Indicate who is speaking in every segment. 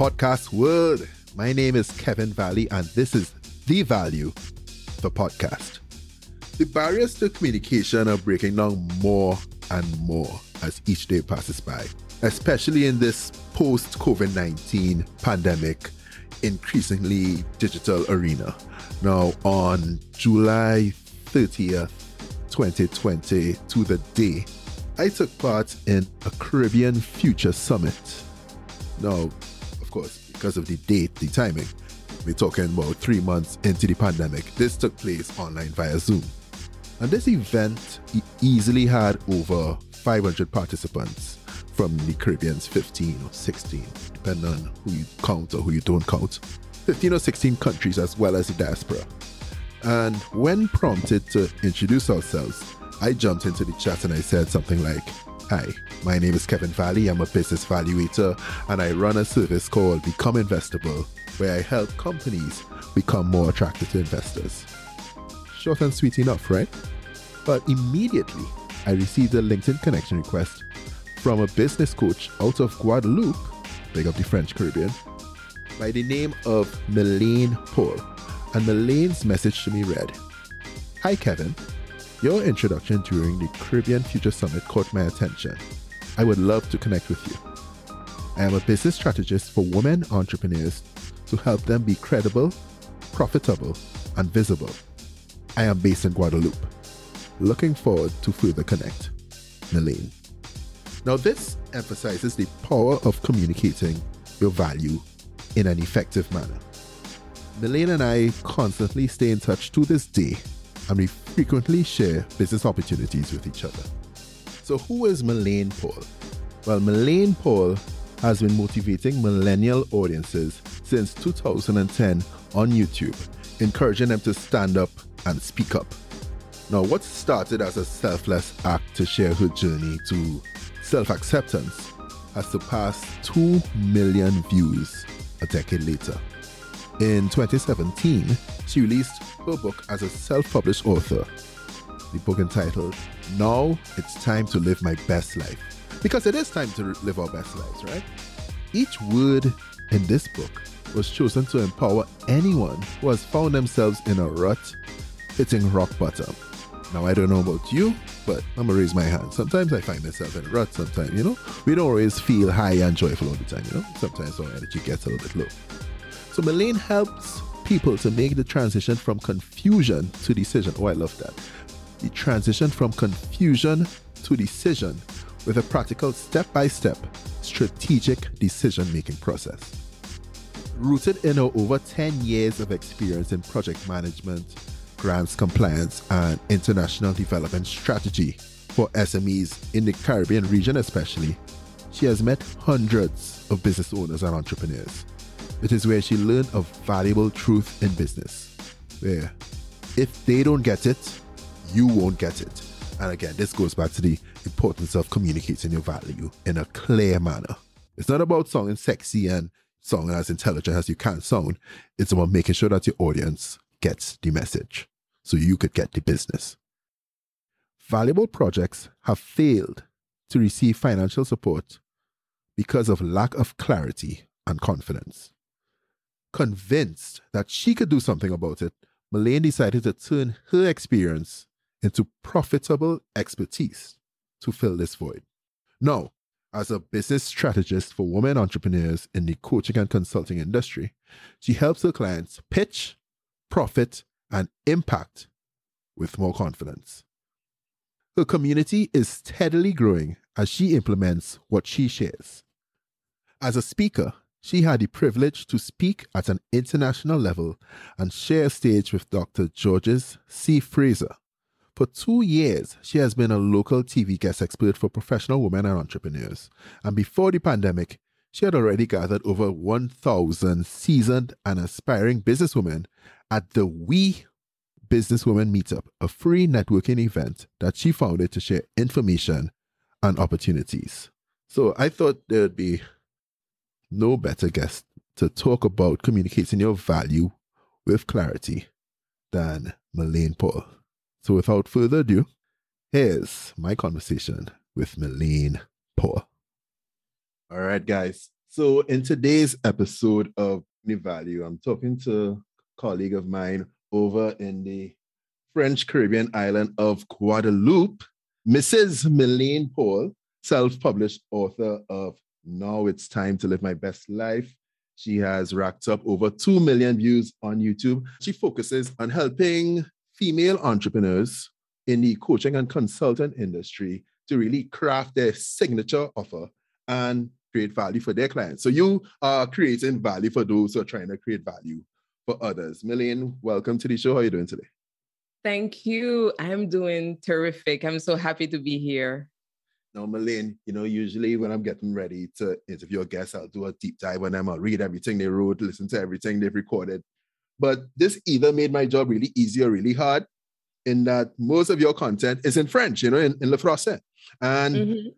Speaker 1: podcast world. My name is Kevin Valley, and this is The Value, the podcast. The barriers to communication are breaking down more and more as each day passes by, especially in this post COVID 19 pandemic, increasingly digital arena. Now, on July 30th, 2020, to the day, I took part in a Caribbean Future Summit. Now, of course, because of the date, the timing, we're talking about three months into the pandemic. This took place online via Zoom. And this event easily had over 500 participants from the Caribbean's 15 or 16, depending on who you count or who you don't count. 15 or 16 countries as well as the diaspora. And when prompted to introduce ourselves, I jumped into the chat and I said something like, Hi, my name is Kevin Valley. I'm a business valuator and I run a service called Become Investable, where I help companies become more attractive to investors. Short and sweet enough, right? But immediately, I received a LinkedIn connection request from a business coach out of Guadeloupe, big up the French Caribbean, by the name of Milene Paul. And Milene's message to me read Hi, Kevin. Your introduction during the Caribbean Future Summit caught my attention. I would love to connect with you. I am a business strategist for women entrepreneurs to help them be credible, profitable, and visible. I am based in Guadeloupe. Looking forward to further connect. Milene. Now, this emphasizes the power of communicating your value in an effective manner. Milene and I constantly stay in touch to this day and we frequently share business opportunities with each other. So, who is Milene Paul? Well, Milene Paul has been motivating millennial audiences since 2010 on YouTube, encouraging them to stand up and speak up. Now, what started as a selfless act to share her journey to self acceptance has surpassed 2 million views a decade later. In 2017, she released her book as a self published author. The book entitled Now It's Time to Live My Best Life. Because it is time to live our best lives, right? Each word in this book was chosen to empower anyone who has found themselves in a rut, hitting rock bottom. Now, I don't know about you, but I'm gonna raise my hand. Sometimes I find myself in a rut, sometimes, you know, we don't always feel high and joyful all the time, you know, sometimes our energy gets a little bit low. So, Milene helps people to make the transition from confusion to decision. Oh, I love that. The transition from confusion to decision with a practical step by step strategic decision making process. Rooted in her over 10 years of experience in project management, grants compliance, and international development strategy for SMEs in the Caribbean region, especially, she has met hundreds of business owners and entrepreneurs it is where she learned a valuable truth in business. Where if they don't get it, you won't get it. And again, this goes back to the importance of communicating your value in a clear manner. It's not about sounding sexy and sounding as intelligent as you can sound. It's about making sure that your audience gets the message so you could get the business. Valuable projects have failed to receive financial support because of lack of clarity and confidence. Convinced that she could do something about it, Milene decided to turn her experience into profitable expertise to fill this void. Now, as a business strategist for women entrepreneurs in the coaching and consulting industry, she helps her clients pitch, profit, and impact with more confidence. Her community is steadily growing as she implements what she shares. As a speaker, she had the privilege to speak at an international level and share stage with Dr. George C. Fraser. For two years, she has been a local TV guest expert for professional women and entrepreneurs. And before the pandemic, she had already gathered over 1,000 seasoned and aspiring businesswomen at the We Businesswomen Meetup, a free networking event that she founded to share information and opportunities. So I thought there'd be no better guest to talk about communicating your value with clarity than Milene Paul. So without further ado, here's my conversation with Milene Paul. All right, guys. So, in today's episode of The Value, I'm talking to a colleague of mine over in the French Caribbean island of Guadeloupe, Mrs. Milene Paul, self published author of Now It's Time to Live My Best Life. She has racked up over 2 million views on YouTube. She focuses on helping female entrepreneurs in the coaching and consultant industry to really craft their signature offer and create value for their clients. So you are creating value for those who are trying to create value for others. Milene, welcome to the show. How are you doing today?
Speaker 2: Thank you. I'm doing terrific. I'm so happy to be here.
Speaker 1: Now, Milene, you know, usually when I'm getting ready to interview a guest, I'll do a deep dive on them. I'll read everything they wrote, listen to everything they've recorded. But this either made my job really easy or really hard in that most of your content is in French, you know, in, in le français. And mm-hmm.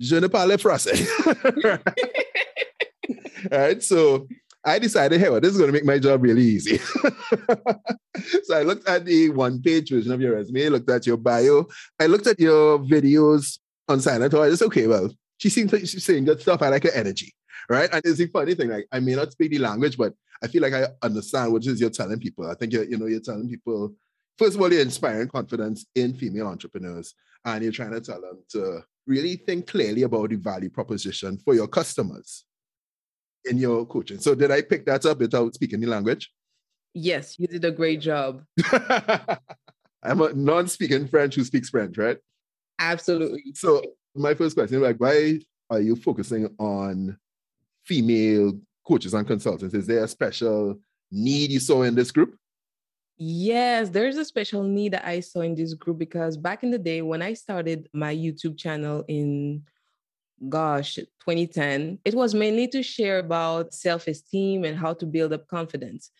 Speaker 1: je ne parle français. All right. So I decided, hey, well, this is going to make my job really easy. so I looked at the one page version of your resume, looked at your bio, I looked at your videos on. I thought, it's okay, well, she seems like she's saying good stuff. I like her energy. Right. And it's the funny thing, like I may not speak the language, but I feel like I understand what it is you're telling people. I think you're, you know, you're telling people, first of all, you're inspiring confidence in female entrepreneurs. And you're trying to tell them to really think clearly about the value proposition for your customers in your coaching. So did I pick that up without speaking the language?
Speaker 2: Yes, you did a great job.
Speaker 1: I'm a non-speaking French who speaks French, right?
Speaker 2: Absolutely.
Speaker 1: So my first question, like, why are you focusing on female coaches and consultants? Is there a special need you saw in this group?
Speaker 2: Yes, there's a special need that I saw in this group because back in the day when I started my YouTube channel in gosh, 2010, it was mainly to share about self esteem and how to build up confidence.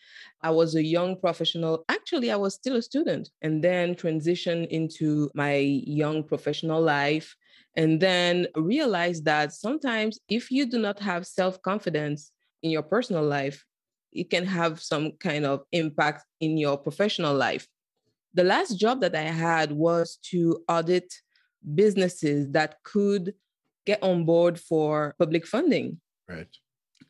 Speaker 2: I was a young professional. Actually, I was still a student and then transitioned into my young professional life. And then realized that sometimes if you do not have self confidence in your personal life, it can have some kind of impact in your professional life. The last job that I had was to audit businesses that could get on board for public funding.
Speaker 1: Right.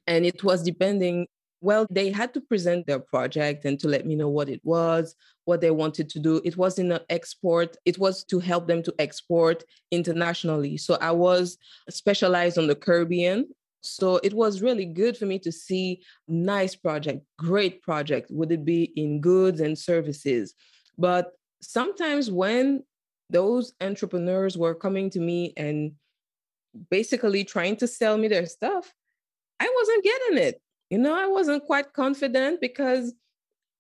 Speaker 2: And it was depending, well, they had to present their project and to let me know what it was, what they wanted to do. It was in an export, it was to help them to export internationally. So I was specialized on the Caribbean. So it was really good for me to see nice project, great project. Would it be in goods and services? But sometimes when those entrepreneurs were coming to me and basically trying to sell me their stuff, I wasn't getting it. You know, I wasn't quite confident because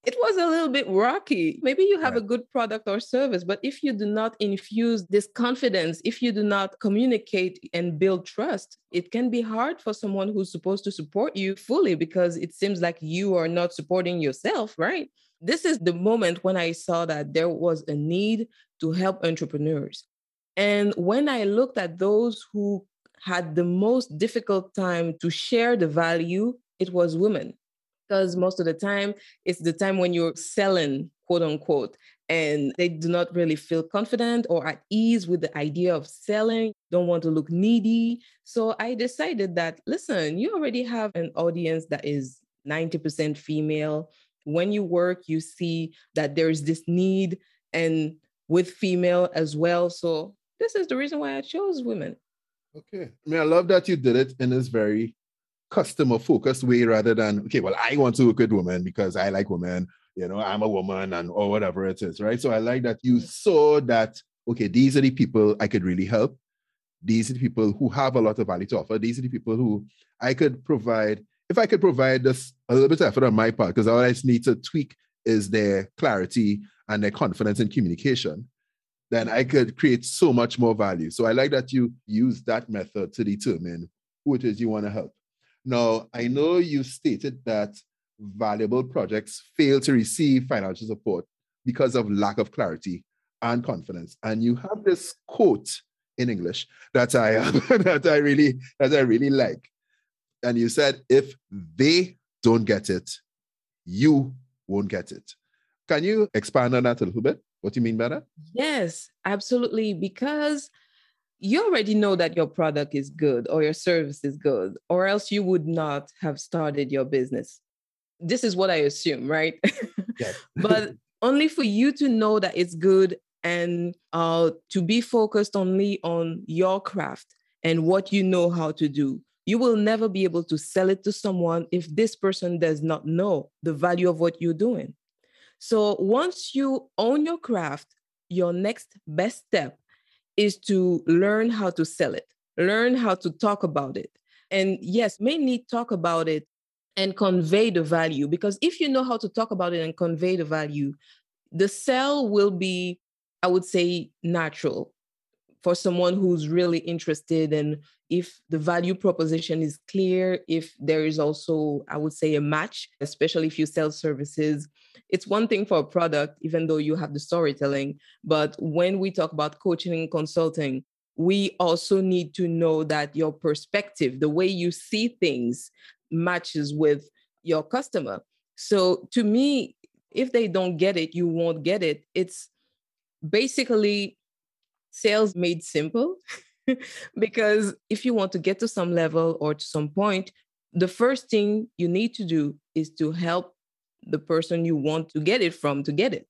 Speaker 2: it was a little bit rocky. Maybe you have right. a good product or service, but if you do not infuse this confidence, if you do not communicate and build trust, it can be hard for someone who's supposed to support you fully because it seems like you are not supporting yourself, right? This is the moment when I saw that there was a need to help entrepreneurs. And when I looked at those who had the most difficult time to share the value, it was women. Because most of the time, it's the time when you're selling, quote unquote, and they do not really feel confident or at ease with the idea of selling, don't want to look needy. So I decided that, listen, you already have an audience that is 90% female. When you work, you see that there's this need and with female as well. So this is the reason why I chose women.
Speaker 1: Okay. I mean, I love that you did it in this very customer focused way rather than, okay, well, I want to work with women because I like women, you know, I'm a woman and or whatever it is, right? So I like that you saw that, okay, these are the people I could really help. These are the people who have a lot of value to offer. These are the people who I could provide, if I could provide this a little bit of effort on my part, because all I need to tweak is their clarity and their confidence in communication then I could create so much more value. So I like that you use that method to determine who it is you want to help. Now, I know you stated that valuable projects fail to receive financial support because of lack of clarity and confidence. And you have this quote in English that I that I really that I really like. And you said, if they don't get it, you won't get it. Can you expand on that a little bit? What do you mean by that?
Speaker 2: Yes, absolutely. Because you already know that your product is good or your service is good, or else you would not have started your business. This is what I assume, right?
Speaker 1: Yes.
Speaker 2: but only for you to know that it's good and uh, to be focused only on your craft and what you know how to do. You will never be able to sell it to someone if this person does not know the value of what you're doing. So once you own your craft, your next best step is to learn how to sell it, learn how to talk about it. And yes, mainly talk about it and convey the value. Because if you know how to talk about it and convey the value, the sell will be, I would say, natural for someone who's really interested and if the value proposition is clear if there is also i would say a match especially if you sell services. It's one thing for a product even though you have the storytelling but when we talk about coaching and consulting we also need to know that your perspective the way you see things matches with your customer. So to me if they don't get it you won't get it. It's basically sales made simple because if you want to get to some level or to some point, the first thing you need to do is to help the person you want to get it from to get it.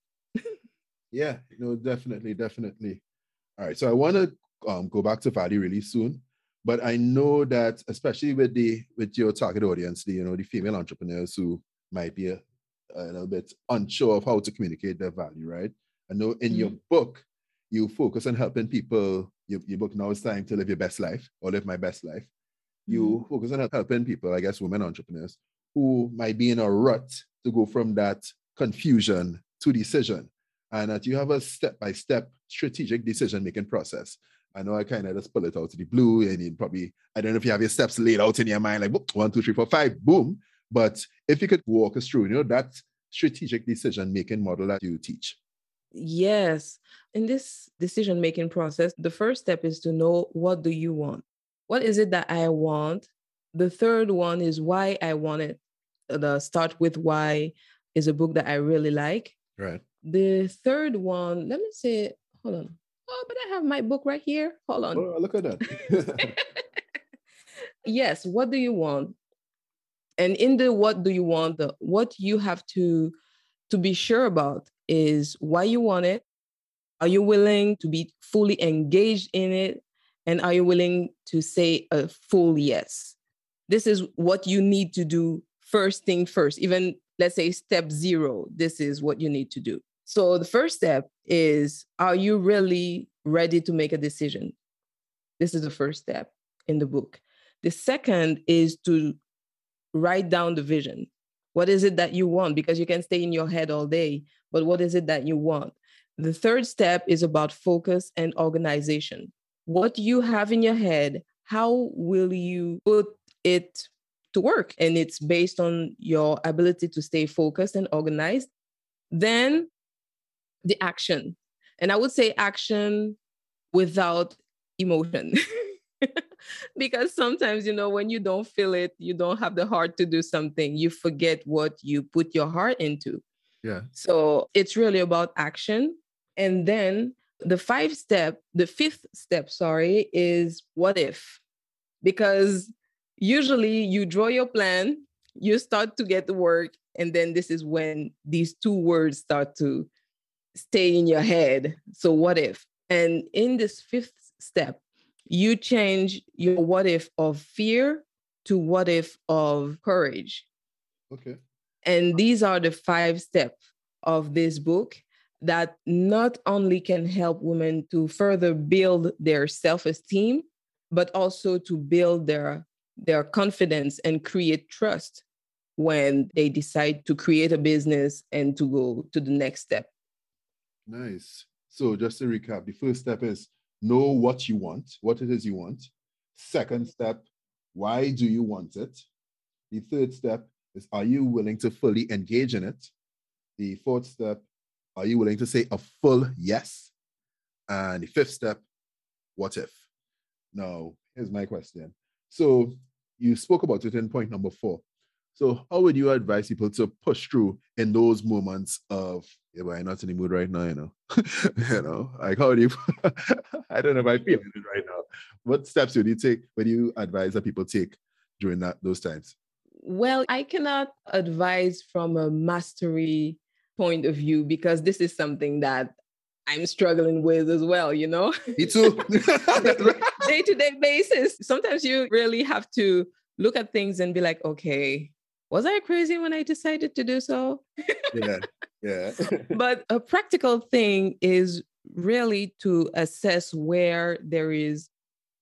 Speaker 1: yeah, no, definitely, definitely. All right, so I want to um, go back to value really soon, but I know that especially with the with your target audience, the you know the female entrepreneurs who might be a, a little bit unsure of how to communicate their value, right? I know in mm-hmm. your book you focus on helping people. Your, your book now is time to live your best life or live my best life. You mm-hmm. focus on helping people, I guess, women entrepreneurs who might be in a rut to go from that confusion to decision, and that you have a step by step strategic decision making process. I know I kind of just pull it out to the blue, and you probably, I don't know if you have your steps laid out in your mind, like one, two, three, four, five, boom. But if you could walk us through, you know, that strategic decision making model that you teach.
Speaker 2: Yes. In this decision making process, the first step is to know what do you want? What is it that I want? The third one is why I want it. Uh, the Start with Why is a book that I really like.
Speaker 1: Right.
Speaker 2: The third one, let me say, hold on. Oh, but I have my book right here. Hold on.
Speaker 1: Oh, look at that.
Speaker 2: yes. What do you want? And in the what do you want, the what you have to to be sure about is why you want it. Are you willing to be fully engaged in it? And are you willing to say a full yes? This is what you need to do first thing first. Even let's say step zero, this is what you need to do. So the first step is are you really ready to make a decision? This is the first step in the book. The second is to write down the vision. What is it that you want? Because you can stay in your head all day, but what is it that you want? The third step is about focus and organization. What you have in your head, how will you put it to work? And it's based on your ability to stay focused and organized. Then the action. And I would say action without emotion. because sometimes, you know, when you don't feel it, you don't have the heart to do something, you forget what you put your heart into.
Speaker 1: Yeah.
Speaker 2: So it's really about action. And then the five step, the fifth step, sorry, is what if? Because usually you draw your plan, you start to get the work, and then this is when these two words start to stay in your head. So, what if? And in this fifth step, you change your what if of fear to what if of courage.
Speaker 1: Okay.
Speaker 2: And these are the five steps of this book that not only can help women to further build their self-esteem, but also to build their their confidence and create trust when they decide to create a business and to go to the next step.
Speaker 1: Nice. So just to recap, the first step is know what you want, what it is you want. Second mm-hmm. step, why do you want it? The third step is are you willing to fully engage in it? The fourth step, are you willing to say a full yes? And the fifth step, what if? Now, here's my question. So you spoke about it in point number four. So, how would you advise people to push through in those moments of, yeah, but I'm not in the mood right now, you know? you know, like how do you, I don't know if I feel it right now. What steps would you take? What do you advise that people take during that those times?
Speaker 2: Well, I cannot advise from a mastery point of view because this is something that I'm struggling with as well, you know?
Speaker 1: Me too.
Speaker 2: Day to day basis. Sometimes you really have to look at things and be like, okay, was I crazy when I decided to do so?
Speaker 1: yeah, yeah.
Speaker 2: but a practical thing is really to assess where there is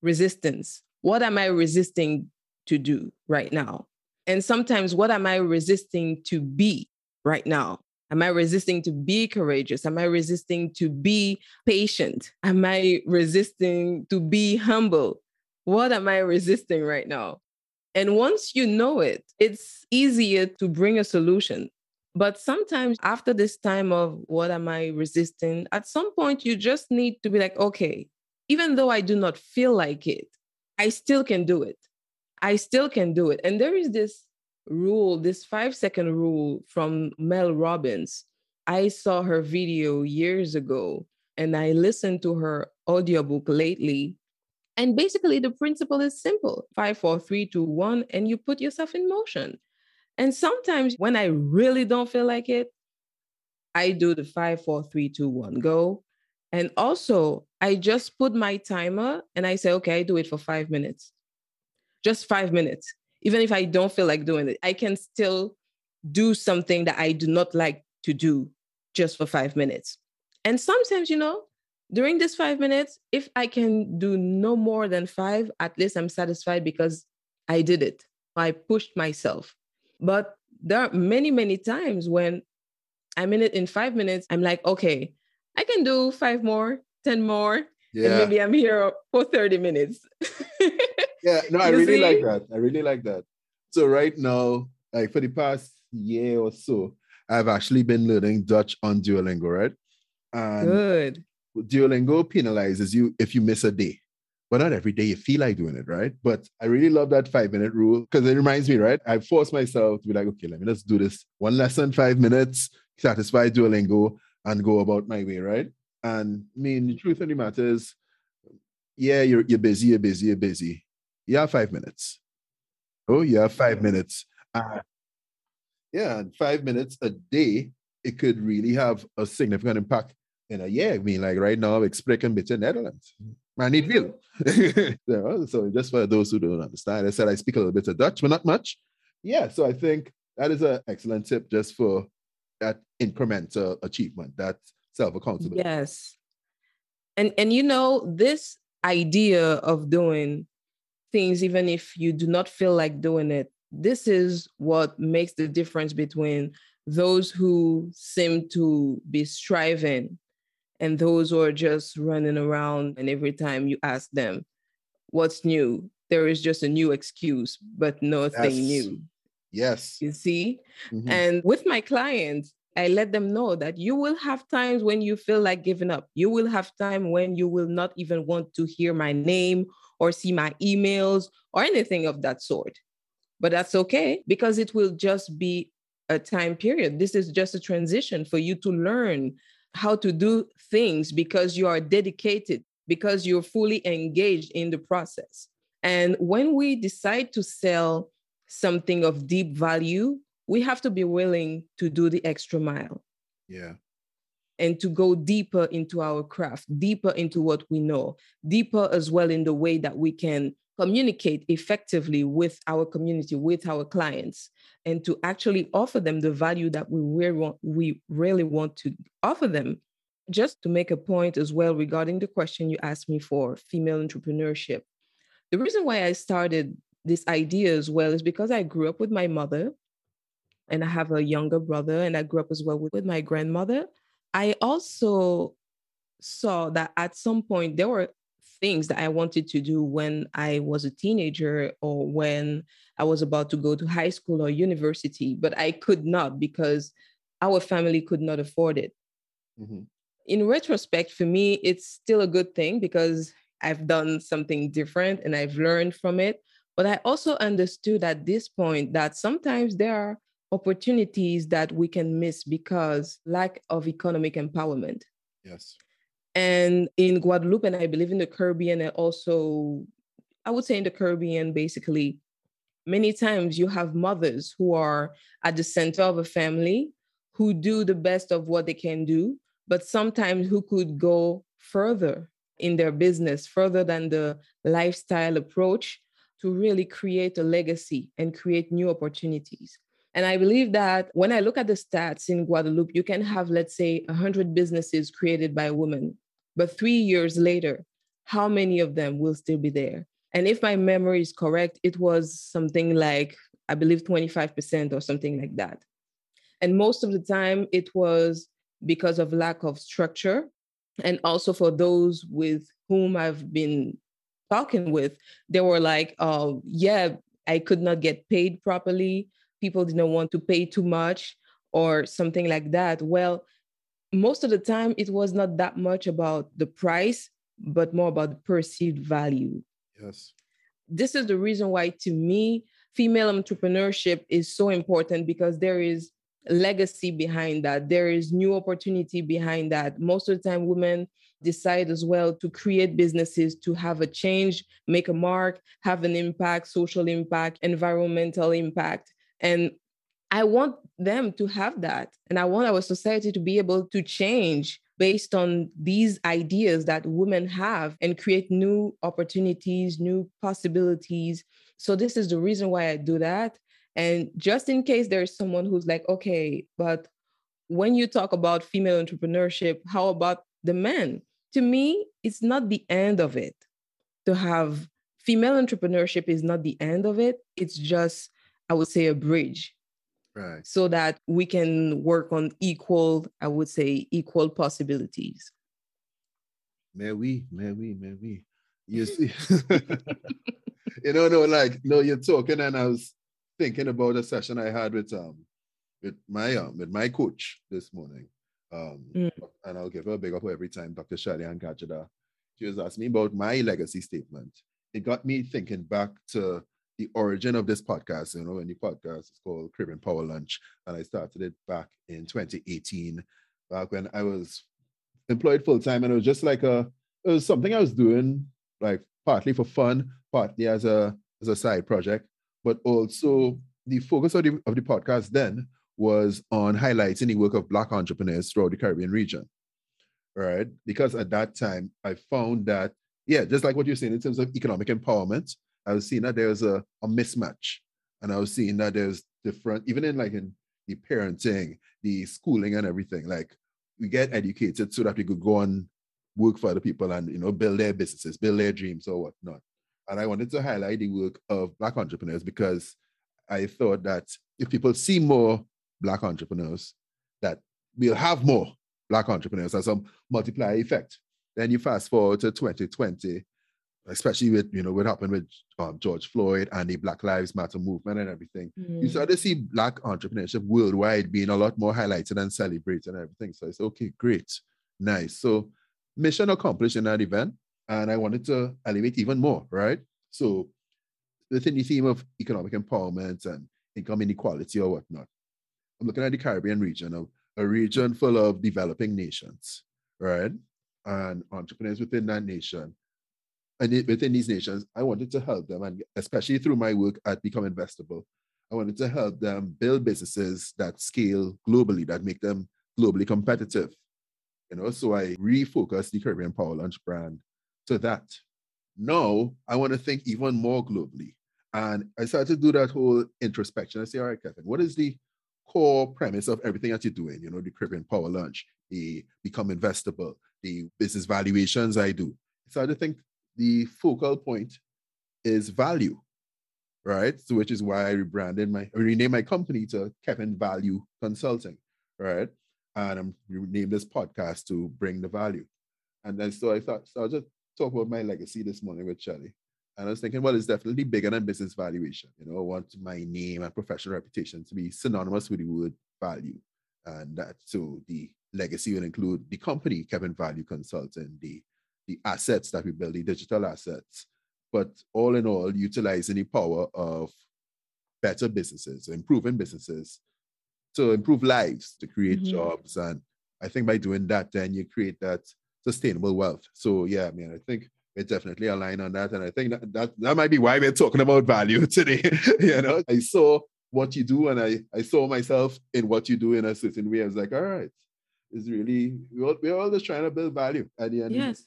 Speaker 2: resistance. What am I resisting to do right now? And sometimes, what am I resisting to be right now? Am I resisting to be courageous? Am I resisting to be patient? Am I resisting to be humble? What am I resisting right now? And once you know it, it's easier to bring a solution. But sometimes after this time of what am I resisting, at some point you just need to be like, okay, even though I do not feel like it, I still can do it. I still can do it. And there is this rule, this five second rule from Mel Robbins. I saw her video years ago and I listened to her audiobook lately. And basically, the principle is simple five, four, three, two, one, and you put yourself in motion. And sometimes when I really don't feel like it, I do the five, four, three, two, one, go. And also, I just put my timer and I say, okay, I do it for five minutes, just five minutes even if I don't feel like doing it, I can still do something that I do not like to do just for five minutes. And sometimes, you know, during this five minutes, if I can do no more than five, at least I'm satisfied because I did it. I pushed myself. But there are many, many times when I'm in it in five minutes, I'm like, okay, I can do five more, 10 more, yeah. and maybe I'm here for 30 minutes.
Speaker 1: yeah, no, I really see? like that. I really like that. So right now, like for the past year or so, I've actually been learning Dutch on Duolingo, right?
Speaker 2: And Good.
Speaker 1: Duolingo penalizes you if you miss a day. But not every day you feel like doing it, right? But I really love that five minute rule because it reminds me, right? I force myself to be like, okay, let me just do this one lesson, five minutes, satisfy Duolingo, and go about my way, right? And I mean, the truth of the matter is, yeah, you're, you're busy, you're busy, you're busy you have five minutes. Oh, you have five minutes. Uh, yeah, five minutes a day, it could really have a significant impact in a uh, year. I mean, like right now, ik spreek een beetje Nederlands. Maar niet veel. so just for those who don't understand, I said I speak a little bit of Dutch, but not much. Yeah, so I think that is an excellent tip just for that incremental achievement, that self-accountability.
Speaker 2: Yes. And and you know, this idea of doing things, even if you do not feel like doing it. This is what makes the difference between those who seem to be striving and those who are just running around. And every time you ask them, what's new? There is just a new excuse, but nothing yes. new.
Speaker 1: Yes.
Speaker 2: You see? Mm-hmm. And with my clients, I let them know that you will have times when you feel like giving up. You will have time when you will not even want to hear my name or see my emails or anything of that sort. But that's okay because it will just be a time period. This is just a transition for you to learn how to do things because you are dedicated, because you're fully engaged in the process. And when we decide to sell something of deep value, we have to be willing to do the extra mile.
Speaker 1: Yeah
Speaker 2: and to go deeper into our craft, deeper into what we know, deeper as well in the way that we can communicate effectively with our community, with our clients, and to actually offer them the value that we really want, we really want to offer them. Just to make a point as well regarding the question you asked me for female entrepreneurship. The reason why I started this idea as well is because I grew up with my mother and I have a younger brother, and I grew up as well with, with my grandmother. I also saw that at some point there were things that I wanted to do when I was a teenager or when I was about to go to high school or university, but I could not because our family could not afford it. Mm-hmm. In retrospect, for me, it's still a good thing because I've done something different and I've learned from it. But I also understood at this point that sometimes there are opportunities that we can miss because lack of economic empowerment.
Speaker 1: Yes.
Speaker 2: And in Guadeloupe, and I believe in the Caribbean, and also, I would say in the Caribbean, basically, many times you have mothers who are at the center of a family who do the best of what they can do, but sometimes who could go further in their business, further than the lifestyle approach to really create a legacy and create new opportunities. And I believe that when I look at the stats in Guadeloupe, you can have, let's say, 100 businesses created by women. But three years later, how many of them will still be there? And if my memory is correct, it was something like, I believe, 25% or something like that. And most of the time, it was because of lack of structure. And also for those with whom I've been talking with, they were like, oh, yeah, I could not get paid properly people didn't want to pay too much or something like that. Well, most of the time, it was not that much about the price, but more about the perceived value.
Speaker 1: Yes.
Speaker 2: This is the reason why, to me, female entrepreneurship is so important because there is legacy behind that. There is new opportunity behind that. Most of the time, women decide as well to create businesses to have a change, make a mark, have an impact, social impact, environmental impact. And I want them to have that. And I want our society to be able to change based on these ideas that women have and create new opportunities, new possibilities. So, this is the reason why I do that. And just in case there's someone who's like, okay, but when you talk about female entrepreneurship, how about the men? To me, it's not the end of it. To have female entrepreneurship is not the end of it. It's just I would say, a bridge.
Speaker 1: Right.
Speaker 2: So that we can work on equal, I would say, equal possibilities.
Speaker 1: May we, may we, may we. You see, you know, no, like, no, you're talking, and I was thinking about a session I had with um with my um with my coach this morning. Um, mm. and I'll give her a big up every time, Dr. Shelley and Gajada. She was asking me about my legacy statement. It got me thinking back to the origin of this podcast. You know, when the podcast is called Caribbean Power Lunch, and I started it back in 2018, back when I was employed full time, and it was just like a it was something I was doing like partly for fun, partly as a as a side project, but also the focus of the of the podcast then was on highlighting the work of Black entrepreneurs throughout the Caribbean region. Right? Because at that time I found that, yeah, just like what you're saying in terms of economic empowerment, I was seeing that there's a, a mismatch. And I was seeing that there's different, even in like in the parenting, the schooling and everything, like we get educated so that we could go and work for other people and you know build their businesses, build their dreams or whatnot. And I wanted to highlight the work of black entrepreneurs because I thought that if people see more black entrepreneurs, that we'll have more black entrepreneurs as a multiplier effect. Then you fast forward to 2020, especially with you know what happened with um, George Floyd and the Black Lives Matter movement and everything. Mm. You start to see black entrepreneurship worldwide being a lot more highlighted and celebrated and everything. So it's okay, great, nice. So mission accomplished in that event, and I wanted to elevate even more, right? So within the theme of economic empowerment and income inequality or whatnot, I'm looking at the Caribbean region, a, a region full of developing nations, right? And entrepreneurs within that nation and within these nations, I wanted to help them, and especially through my work at Become Investable, I wanted to help them build businesses that scale globally, that make them globally competitive. You know, so I refocused the Caribbean Power Lunch brand to that. Now I want to think even more globally. And I started to do that whole introspection. I say, all right, Kevin, what is the core premise of everything that you're doing? You know, the Caribbean Power Lunch, the Become Investable, the business valuations I do. So I started to think the focal point is value, right? So which is why I rebranded my renamed my company to Kevin Value Consulting, right? And I'm renamed this podcast to bring the value. And then so I thought so I'll just talk about my legacy this morning with Shelly. And I was thinking, well, it's definitely bigger than business valuation. You know, I want my name and professional reputation to be synonymous with the word value. And that so the legacy will include the company, Kevin Value Consulting, the the assets that we build, the digital assets, but all in all, utilizing the power of better businesses, improving businesses to improve lives, to create mm-hmm. jobs. And I think by doing that, then you create that sustainable wealth. So yeah, I mean, I think we're definitely align on that. And I think that, that, that might be why we're talking about value today. you know, I saw what you do and I, I saw myself in what you do in a certain way. I was like, all right, it's really, we're all, we're all just trying to build value at the end.
Speaker 2: Yes.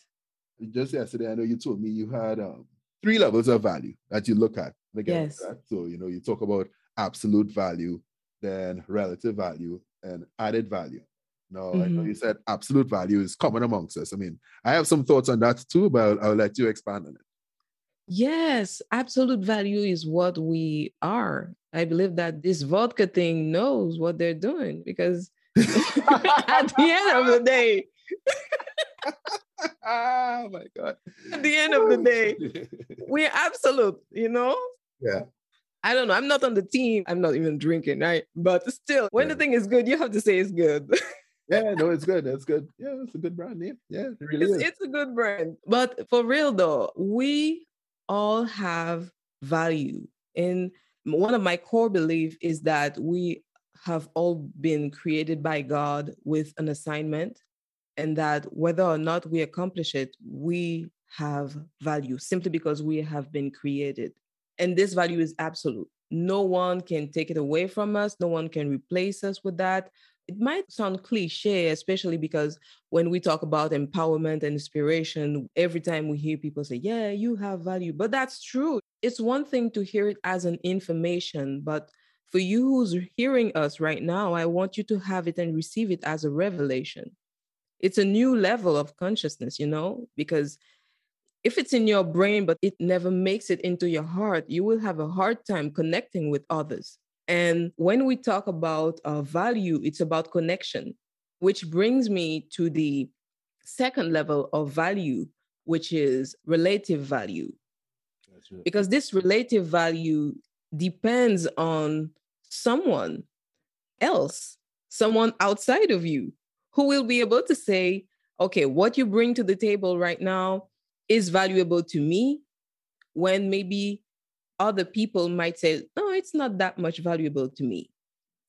Speaker 1: Just yesterday, I know you told me you had um, three levels of value that you look at. Again, yes. So, you know, you talk about absolute value, then relative value, and added value. No, mm-hmm. I know mm-hmm. you said absolute value is common amongst us. I mean, I have some thoughts on that too, but I'll, I'll let you expand on it.
Speaker 2: Yes, absolute value is what we are. I believe that this vodka thing knows what they're doing because at the end of the day,
Speaker 1: oh my God.
Speaker 2: At the end of the day, we're absolute, you know?
Speaker 1: Yeah.
Speaker 2: I don't know. I'm not on the team. I'm not even drinking, right? But still, when yeah. the thing is good, you have to say it's good.
Speaker 1: yeah, no, it's good. It's good. Yeah, it's a good brand name. Yeah, it really
Speaker 2: it's,
Speaker 1: is.
Speaker 2: It's a good brand. But for real though, we all have value. And one of my core beliefs is that we have all been created by God with an assignment, and that whether or not we accomplish it, we have value simply because we have been created. And this value is absolute. No one can take it away from us, no one can replace us with that. It might sound cliche, especially because when we talk about empowerment and inspiration, every time we hear people say, Yeah, you have value, but that's true. It's one thing to hear it as an information, but for you who's hearing us right now, I want you to have it and receive it as a revelation. It's a new level of consciousness, you know, because if it's in your brain, but it never makes it into your heart, you will have a hard time connecting with others. And when we talk about uh, value, it's about connection, which brings me to the second level of value, which is relative value. Because this relative value depends on someone else, someone outside of you, who will be able to say, okay, what you bring to the table right now is valuable to me when maybe other people might say, no, it's not that much valuable to me.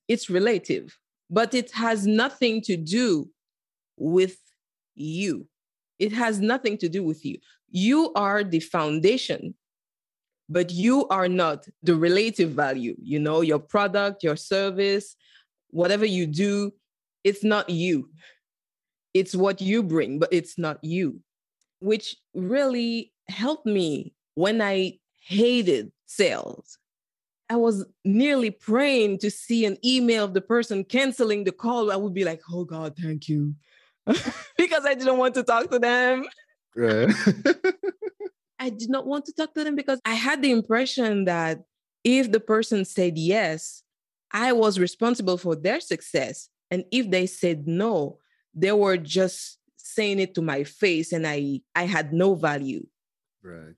Speaker 2: It's relative, but it has nothing to do with you. It has nothing to do with you. You are the foundation, but you are not the relative value. You know, your product, your service, whatever you do, it's not you. It's what you bring, but it's not you which really helped me when I hated sales. I was nearly praying to see an email of the person canceling the call. I would be like, oh God, thank you. because I didn't want to talk to them. I did not want to talk to them because I had the impression that if the person said yes, I was responsible for their success. And if they said no, they were just saying it to my face and I I had no value.
Speaker 1: Right.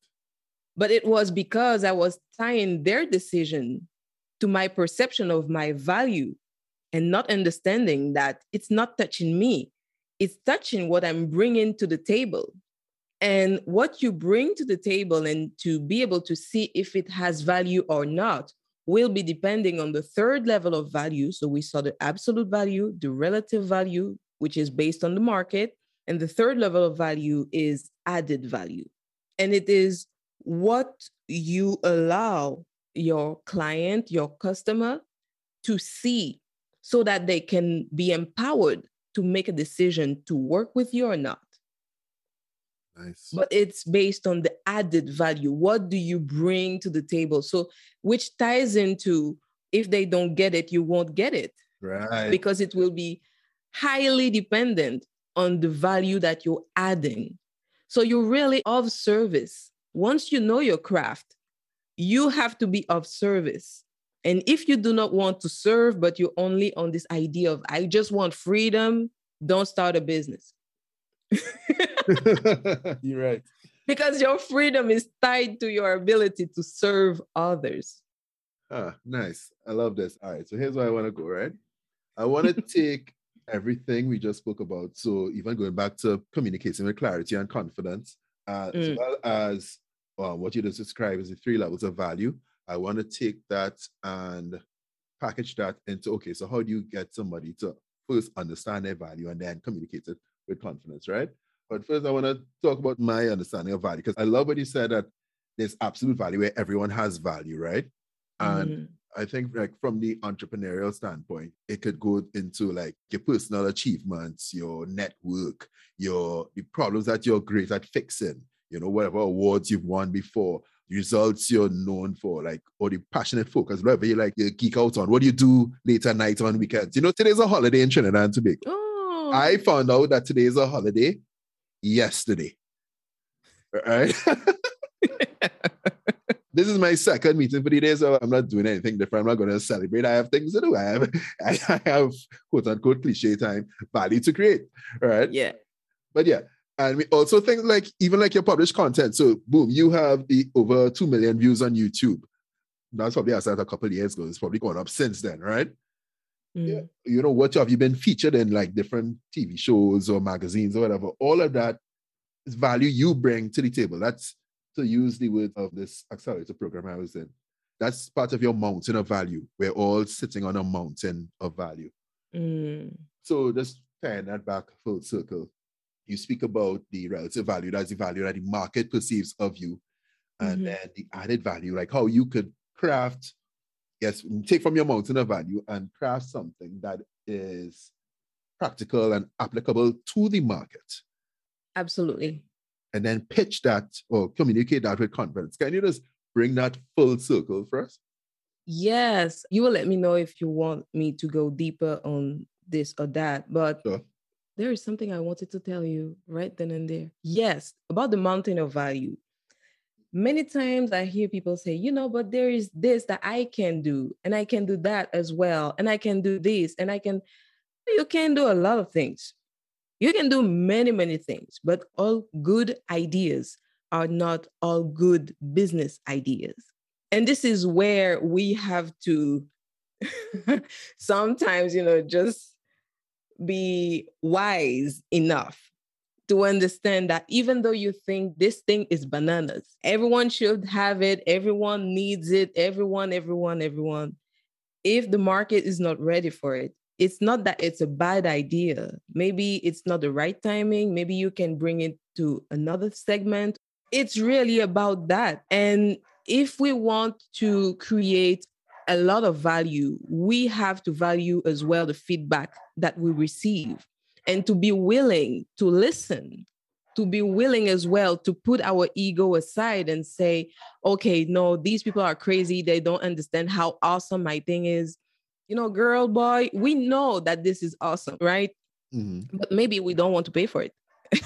Speaker 2: But it was because I was tying their decision to my perception of my value and not understanding that it's not touching me. It's touching what I'm bringing to the table. And what you bring to the table and to be able to see if it has value or not will be depending on the third level of value. So we saw the absolute value, the relative value, which is based on the market, and the third level of value is added value. And it is what you allow your client, your customer to see so that they can be empowered to make a decision to work with you or not.
Speaker 1: Nice.
Speaker 2: But it's based on the added value. What do you bring to the table? So, which ties into if they don't get it, you won't get it.
Speaker 1: Right.
Speaker 2: Because it will be highly dependent on the value that you're adding. So you're really of service. Once you know your craft, you have to be of service. And if you do not want to serve, but you're only on this idea of, I just want freedom, don't start a business.
Speaker 1: you're right.
Speaker 2: Because your freedom is tied to your ability to serve others.
Speaker 1: Ah, nice. I love this. All right. So here's where I want to go, right? I want to take everything we just spoke about. So even going back to communicating with clarity and confidence, uh, mm. as well as uh, what you just described as the three levels of value. I want to take that and package that into okay, so how do you get somebody to first understand their value and then communicate it with confidence, right? But first, I want to talk about my understanding of value because I love what you said that there's absolute value where everyone has value, right? And mm. I think like from the entrepreneurial standpoint, it could go into like your personal achievements, your network, your the problems that you're great at fixing, you know, whatever awards you've won before, results you're known for, like, or the passionate focus, whatever you like, you geek out on. What do you do later night on weekends? You know, today's a holiday in Trinidad and Tobago. Oh. I found out that today is a holiday yesterday. Right? this is my second meeting for the day, so I'm not doing anything different. I'm not going to celebrate. I have things to do. I have, I have quote unquote cliche time value to create. All right.
Speaker 2: Yeah.
Speaker 1: But yeah, and we also think like even like your published content. So boom, you have the over two million views on YouTube. That's probably I started a couple of years ago. It's probably gone up since then, right? Mm. Yeah. You know, what have you been featured in like different TV shows or magazines or whatever? All of that is value you bring to the table. That's to use the word of this accelerator program I was in. That's part of your mountain of value. We're all sitting on a mountain of value. Mm. So just tying that back full circle you speak about the relative value, that's the value that the market perceives of you, and mm-hmm. then the added value, like how you could craft, yes, take from your mountain of value and craft something that is practical and applicable to the market.
Speaker 2: Absolutely.
Speaker 1: And then pitch that or communicate that with confidence. Can you just bring that full circle for us?
Speaker 2: Yes. You will let me know if you want me to go deeper on this or that. But sure there is something I wanted to tell you right then and there. Yes, about the mountain of value. Many times I hear people say, you know, but there is this that I can do, and I can do that as well, and I can do this, and I can, you can do a lot of things. You can do many, many things, but all good ideas are not all good business ideas. And this is where we have to sometimes, you know, just be wise enough to understand that even though you think this thing is bananas, everyone should have it, everyone needs it, everyone, everyone, everyone. If the market is not ready for it, it's not that it's a bad idea. Maybe it's not the right timing. Maybe you can bring it to another segment. It's really about that. And if we want to create a lot of value, we have to value as well the feedback that we receive and to be willing to listen, to be willing as well to put our ego aside and say, okay, no, these people are crazy. They don't understand how awesome my thing is. You know, girl, boy, we know that this is awesome, right? Mm-hmm. But maybe we don't want to pay for it.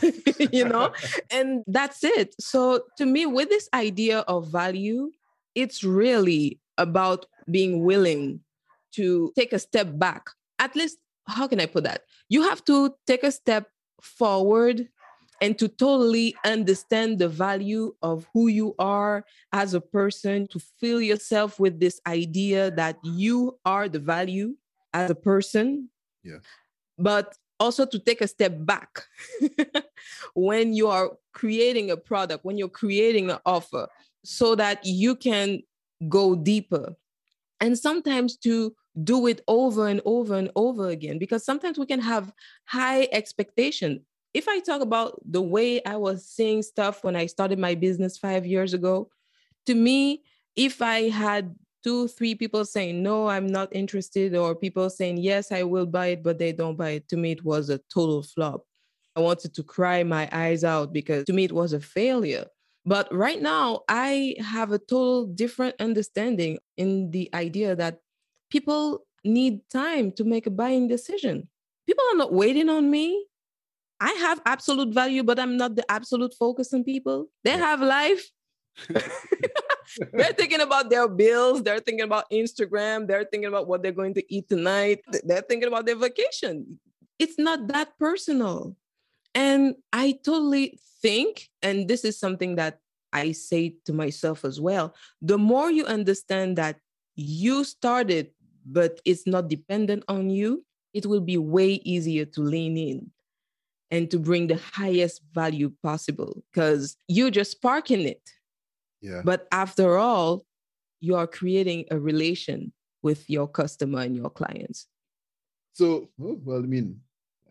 Speaker 2: you know, and that's it. So, to me, with this idea of value, it's really about being willing to take a step back. At least, how can I put that? You have to take a step forward and to totally understand the value of who you are as a person, to fill yourself with this idea that you are the value as a person.
Speaker 1: Yeah.
Speaker 2: But also to take a step back when you are creating a product, when you're creating an offer, so that you can go deeper and sometimes to do it over and over and over again because sometimes we can have high expectation. If i talk about the way i was seeing stuff when i started my business 5 years ago to me if i had two three people saying no i'm not interested or people saying yes i will buy it but they don't buy it to me it was a total flop. I wanted to cry my eyes out because to me it was a failure. But right now, I have a total different understanding in the idea that people need time to make a buying decision. People are not waiting on me. I have absolute value, but I'm not the absolute focus on people. They have life. they're thinking about their bills. They're thinking about Instagram. They're thinking about what they're going to eat tonight. They're thinking about their vacation. It's not that personal. And I totally think, and this is something that I say to myself as well, the more you understand that you started, but it's not dependent on you, it will be way easier to lean in and to bring the highest value possible because you're just sparking it.
Speaker 1: Yeah.
Speaker 2: But after all, you are creating a relation with your customer and your clients.
Speaker 1: So, oh, well, I mean,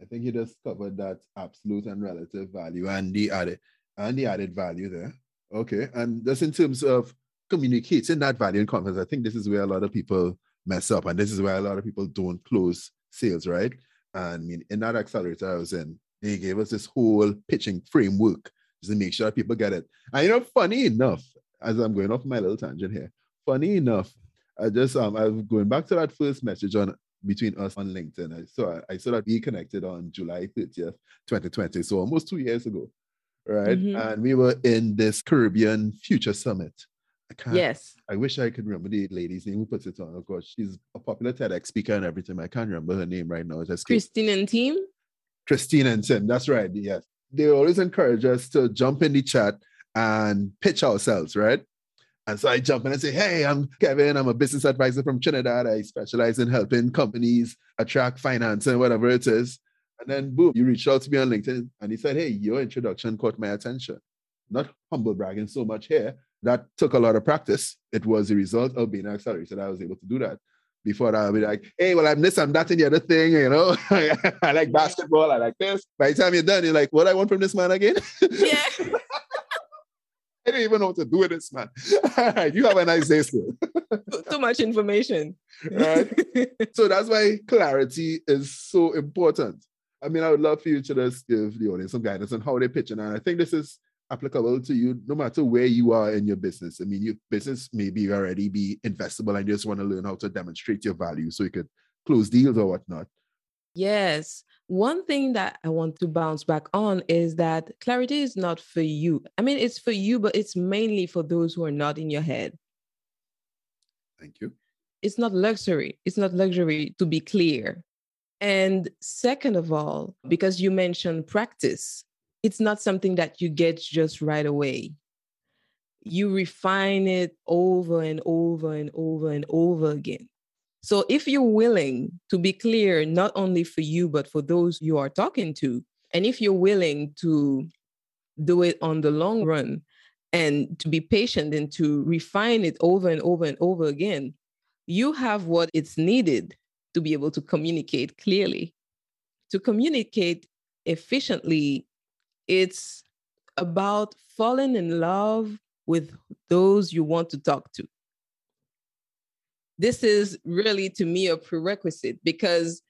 Speaker 1: I think you just covered that absolute and relative value and the added and the added value there. Okay. And just in terms of communicating that value and confidence, I think this is where a lot of people mess up. And this is where a lot of people don't close sales, right? And I mean, in that accelerator I was in, they gave us this whole pitching framework just to make sure people get it. And you know, funny enough, as I'm going off my little tangent here, funny enough, I just um I'm going back to that first message on between us on LinkedIn. I saw I saw that we connected on July 30th, 2020. So almost two years ago. Right. Mm-hmm. And we were in this Caribbean Future Summit.
Speaker 2: I can't yes.
Speaker 1: I wish I could remember the lady's name who puts it on. Of course, she's a popular TEDx speaker and everything. I can't remember her name right now.
Speaker 2: Just Christine and team.
Speaker 1: Christine and Tim. That's right. Yes. They always encourage us to jump in the chat and pitch ourselves, right? And so I jump in and say, Hey, I'm Kevin. I'm a business advisor from Trinidad. I specialize in helping companies attract finance and whatever it is. And then, boom, you reached out to me on LinkedIn and he said, Hey, your introduction caught my attention. Not humble bragging so much here. That took a lot of practice. It was a result of being an accelerator that I was able to do that. Before that, I'd be like, hey, well, I'm this, I'm that, and the other thing, you know. I like basketball, I like this. By the time you're done, you're like, what I want from this man again?
Speaker 2: Yeah.
Speaker 1: I didn't even know what to do with this, man. you have a nice day still.
Speaker 2: Too much information.
Speaker 1: right? So that's why clarity is so important. I mean, I would love for you to just give the audience some guidance on how they pitch. And I think this is applicable to you no matter where you are in your business. I mean, your business maybe already be investable and you just want to learn how to demonstrate your value so you could close deals or whatnot.
Speaker 2: Yes. One thing that I want to bounce back on is that clarity is not for you. I mean, it's for you, but it's mainly for those who are not in your head.
Speaker 1: Thank you.
Speaker 2: It's not luxury. It's not luxury to be clear. And second of all, because you mentioned practice, it's not something that you get just right away. You refine it over and over and over and over again. So if you're willing to be clear, not only for you, but for those you are talking to, and if you're willing to do it on the long run and to be patient and to refine it over and over and over again, you have what it's needed to be able to communicate clearly. To communicate efficiently, it's about falling in love with those you want to talk to this is really to me a prerequisite because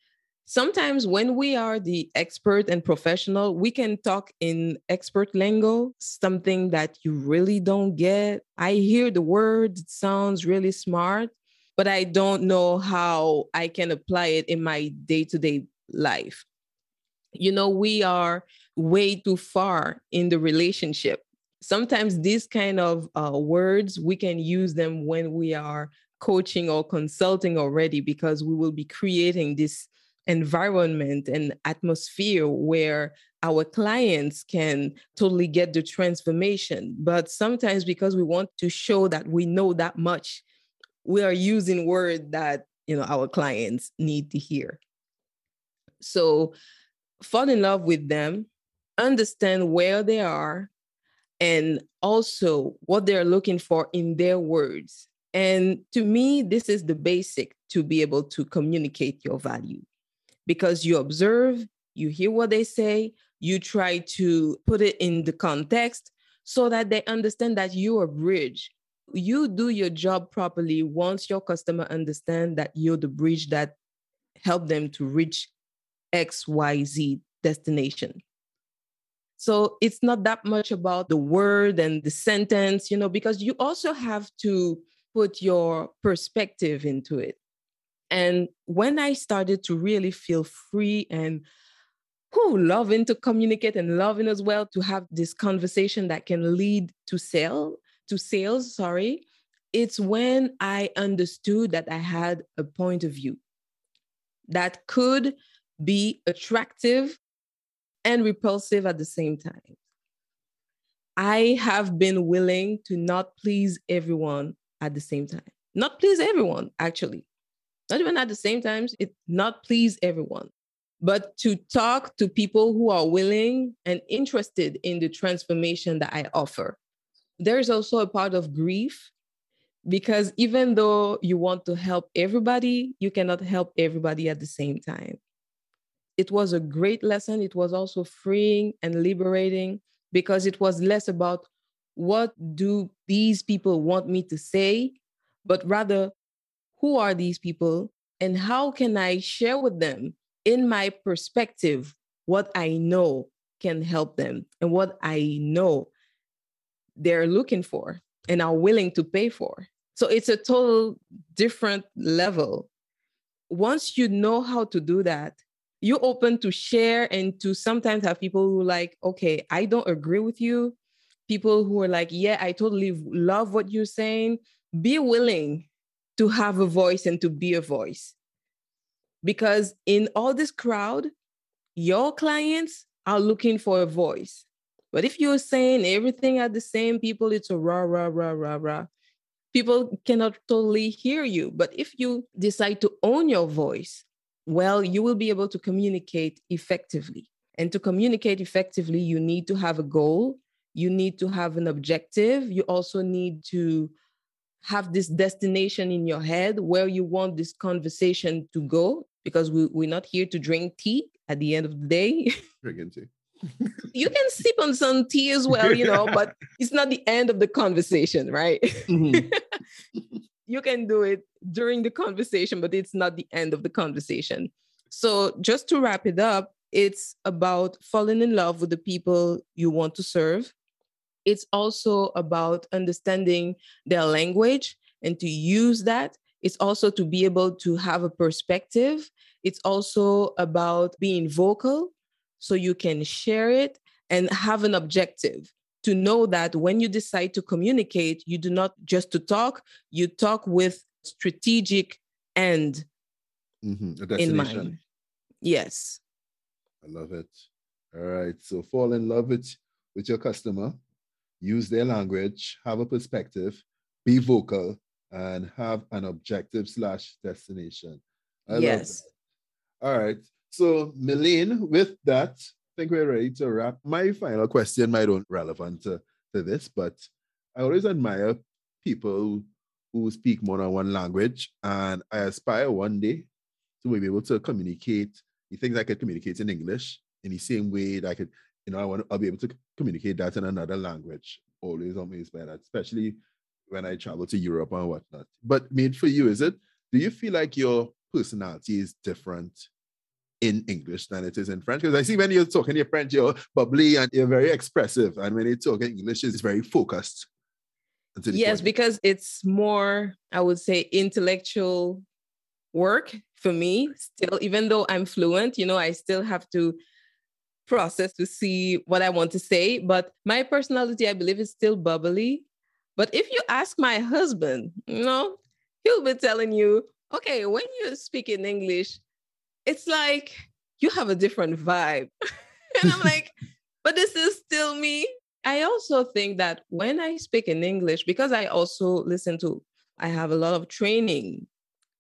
Speaker 2: sometimes when we are the expert and professional, we can talk in expert lingo, something that you really don't get. I hear the word, it sounds really smart, but I don't know how I can apply it in my day to day life. You know, we are way too far in the relationship. Sometimes these kind of uh, words, we can use them when we are coaching or consulting already because we will be creating this environment and atmosphere where our clients can totally get the transformation. But sometimes, because we want to show that we know that much, we are using words that you know our clients need to hear. So, fall in love with them, understand where they are, and also what they're looking for in their words and to me, this is the basic to be able to communicate your value because you observe, you hear what they say, you try to put it in the context so that they understand that you're a bridge. You do your job properly once your customer understand that you're the bridge that help them to reach XYZ destination. So it's not that much about the word and the sentence, you know, because you also have to put your perspective into it. And when I started to really feel free and who loving to communicate and loving as well to have this conversation that can lead to sale, to sales, sorry, it's when I understood that I had a point of view that could be attractive and repulsive at the same time. I have been willing to not please everyone at the same time. Not please everyone, actually. Not even at the same time, it not please everyone, but to talk to people who are willing and interested in the transformation that I offer. there's also a part of grief because even though you want to help everybody, you cannot help everybody at the same time. It was a great lesson. It was also freeing and liberating because it was less about what do these people want me to say, but rather who are these people and how can I share with them in my perspective what I know can help them and what I know they're looking for and are willing to pay for. So it's a total different level. Once you know how to do that, you're open to share and to sometimes have people who like, okay, I don't agree with you. People who are like, yeah, I totally love what you're saying. Be willing to have a voice and to be a voice. Because in all this crowd, your clients are looking for a voice. But if you're saying everything at the same people, it's a rah, rah, rah, rah, rah. People cannot totally hear you. But if you decide to own your voice, well, you will be able to communicate effectively. And to communicate effectively, you need to have a goal, you need to have an objective, you also need to have this destination in your head where you want this conversation to go because we, we're not here to drink tea at the end of the day.
Speaker 1: Drinking tea
Speaker 2: you can sip on some tea as well, you know, but it's not the end of the conversation, right? Mm-hmm. you can do it during the conversation, but it's not the end of the conversation. So, just to wrap it up, it's about falling in love with the people you want to serve. It's also about understanding their language and to use that. It's also to be able to have a perspective. It's also about being vocal so you can share it and have an objective to know that when you decide to communicate you do not just to talk you talk with strategic end
Speaker 1: mm-hmm.
Speaker 2: in mind. yes.
Speaker 1: I love it. All right so fall in love with with your customer use their language have a perspective be vocal and have an objective slash destination.
Speaker 2: I yes.
Speaker 1: all right so, Milene, with that, think we're ready to wrap. My final question might be relevant to, to this, but I always admire people who speak more than one language, and I aspire one day to be able to communicate the things I could communicate in English in the same way that I could, you know, I want to I'll be able to communicate that in another language. Always amazed by that, especially when I travel to Europe and whatnot. But made for you, is it? Do you feel like your personality is different in English than it is in French. Because I see when you're talking your French, you're bubbly and you're very expressive. And when you talk in English, it's very focused.
Speaker 2: Yes, point. because it's more, I would say, intellectual work for me still, even though I'm fluent, you know, I still have to process to see what I want to say. But my personality, I believe, is still bubbly. But if you ask my husband, you know, he'll be telling you, okay, when you speak in English, it's like you have a different vibe. and I'm like, but this is still me. I also think that when I speak in English, because I also listen to, I have a lot of training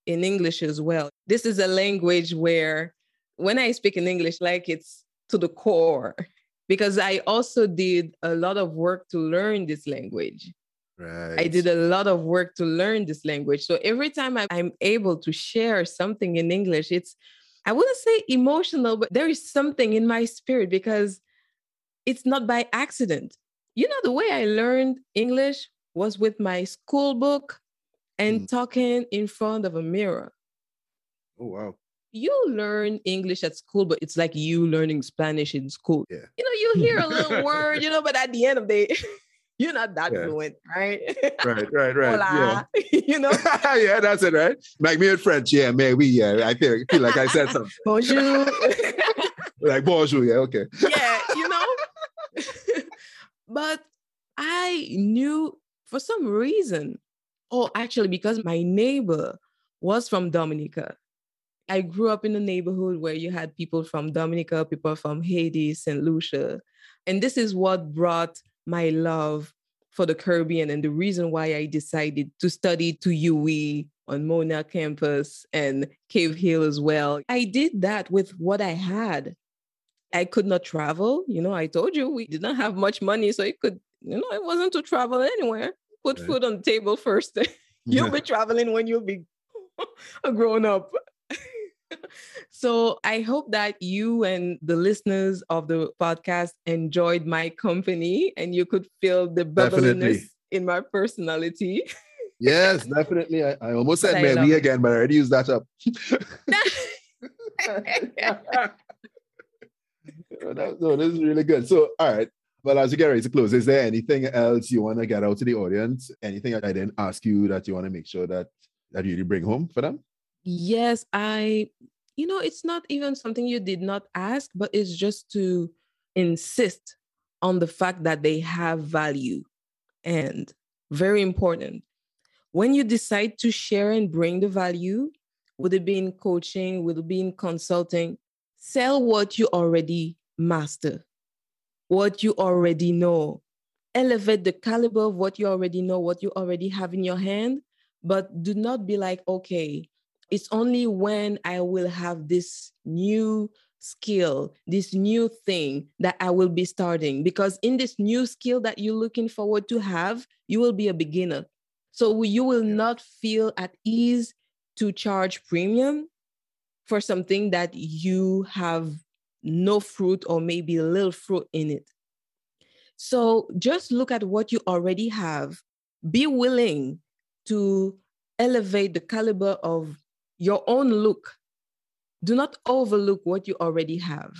Speaker 2: in English as well. This is a language where when I speak in English, like it's to the core, because I also did a lot of work to learn this language.
Speaker 1: Right.
Speaker 2: I did a lot of work to learn this language. So every time I'm able to share something in English, it's I wouldn't say emotional, but there is something in my spirit because it's not by accident. You know, the way I learned English was with my school book and mm. talking in front of a mirror.
Speaker 1: Oh, wow.
Speaker 2: You learn English at school, but it's like you learning Spanish in school.
Speaker 1: Yeah.
Speaker 2: You know, you hear a little word, you know, but at the end of the day, you're not that yeah. fluent, right?
Speaker 1: Right, right, right.
Speaker 2: Hola. Yeah. you know?
Speaker 1: yeah, that's it, right? Like me in French, yeah, man, we, yeah, I feel, feel like I said something.
Speaker 2: Bonjour.
Speaker 1: like, bonjour, yeah, okay.
Speaker 2: yeah, you know? but I knew for some reason, oh, actually, because my neighbor was from Dominica. I grew up in a neighborhood where you had people from Dominica, people from Haiti, St. Lucia. And this is what brought my love for the Caribbean and the reason why I decided to study to UWI on Mona campus and Cave Hill as well. I did that with what I had. I could not travel. You know, I told you we did not have much money, so it could you know, it wasn't to travel anywhere. Put right. food on the table first. you'll yeah. be traveling when you'll be a grown up. so I hope that you and the listeners of the podcast enjoyed my company and you could feel the bubbliness in my personality.
Speaker 1: yes, definitely. I, I almost said maybe again, but I already used that up. no, this is really good. So, all right. Well, as you get ready to close, is there anything else you want to get out to the audience? Anything I didn't ask you that you want to make sure that that you really bring home for them?
Speaker 2: Yes, I, you know, it's not even something you did not ask, but it's just to insist on the fact that they have value. And very important, when you decide to share and bring the value, would it be in coaching, would it be in consulting, sell what you already master, what you already know. Elevate the caliber of what you already know, what you already have in your hand, but do not be like, okay, it's only when I will have this new skill, this new thing that I will be starting. Because in this new skill that you're looking forward to have, you will be a beginner. So you will not feel at ease to charge premium for something that you have no fruit or maybe a little fruit in it. So just look at what you already have. Be willing to elevate the caliber of your own look. Do not overlook what you already have.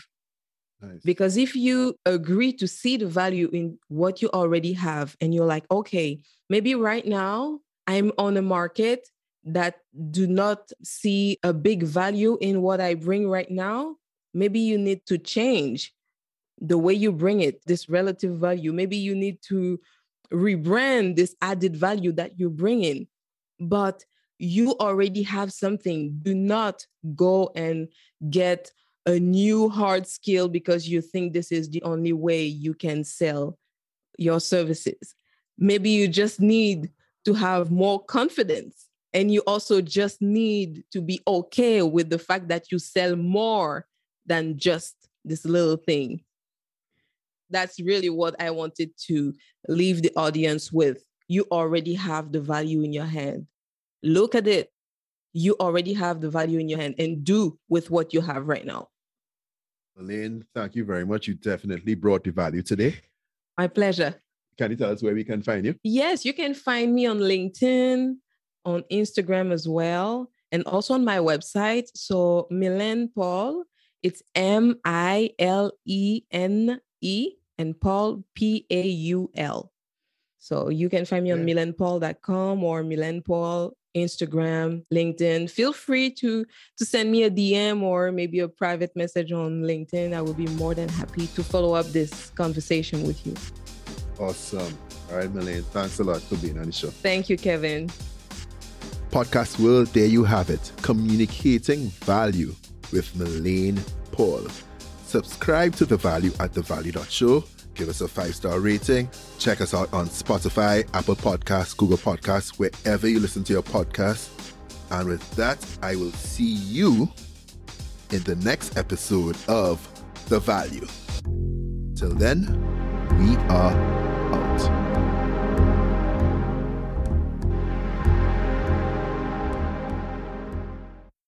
Speaker 2: Nice. Because if you agree to see the value in what you already have, and you're like, okay, maybe right now I'm on a market that do not see a big value in what I bring right now, maybe you need to change the way you bring it, this relative value. Maybe you need to rebrand this added value that you bring in. But you already have something. Do not go and get a new hard skill because you think this is the only way you can sell your services. Maybe you just need to have more confidence. And you also just need to be okay with the fact that you sell more than just this little thing. That's really what I wanted to leave the audience with. You already have the value in your hand. Look at it. You already have the value in your hand and do with what you have right now.
Speaker 1: Milene, thank you very much. You definitely brought the value today.
Speaker 2: My pleasure.
Speaker 1: Can you tell us where we can find you?
Speaker 2: Yes, you can find me on LinkedIn, on Instagram as well, and also on my website. So, Milene Paul, it's M I L E N E and Paul, P A U L. So you can find me on yeah. milenepaul.com or Milene Paul Instagram, LinkedIn. Feel free to to send me a DM or maybe a private message on LinkedIn. I will be more than happy to follow up this conversation with you.
Speaker 1: Awesome. All right, Milene, thanks a lot for being on the show.
Speaker 2: Thank you, Kevin.
Speaker 1: Podcast World, there you have it. Communicating value with Milene Paul. Subscribe to The Value at thevalue.show give us a five star rating. Check us out on Spotify, Apple Podcasts, Google Podcasts, wherever you listen to your podcast. And with that, I will see you in the next episode of The Value. Till then, we are.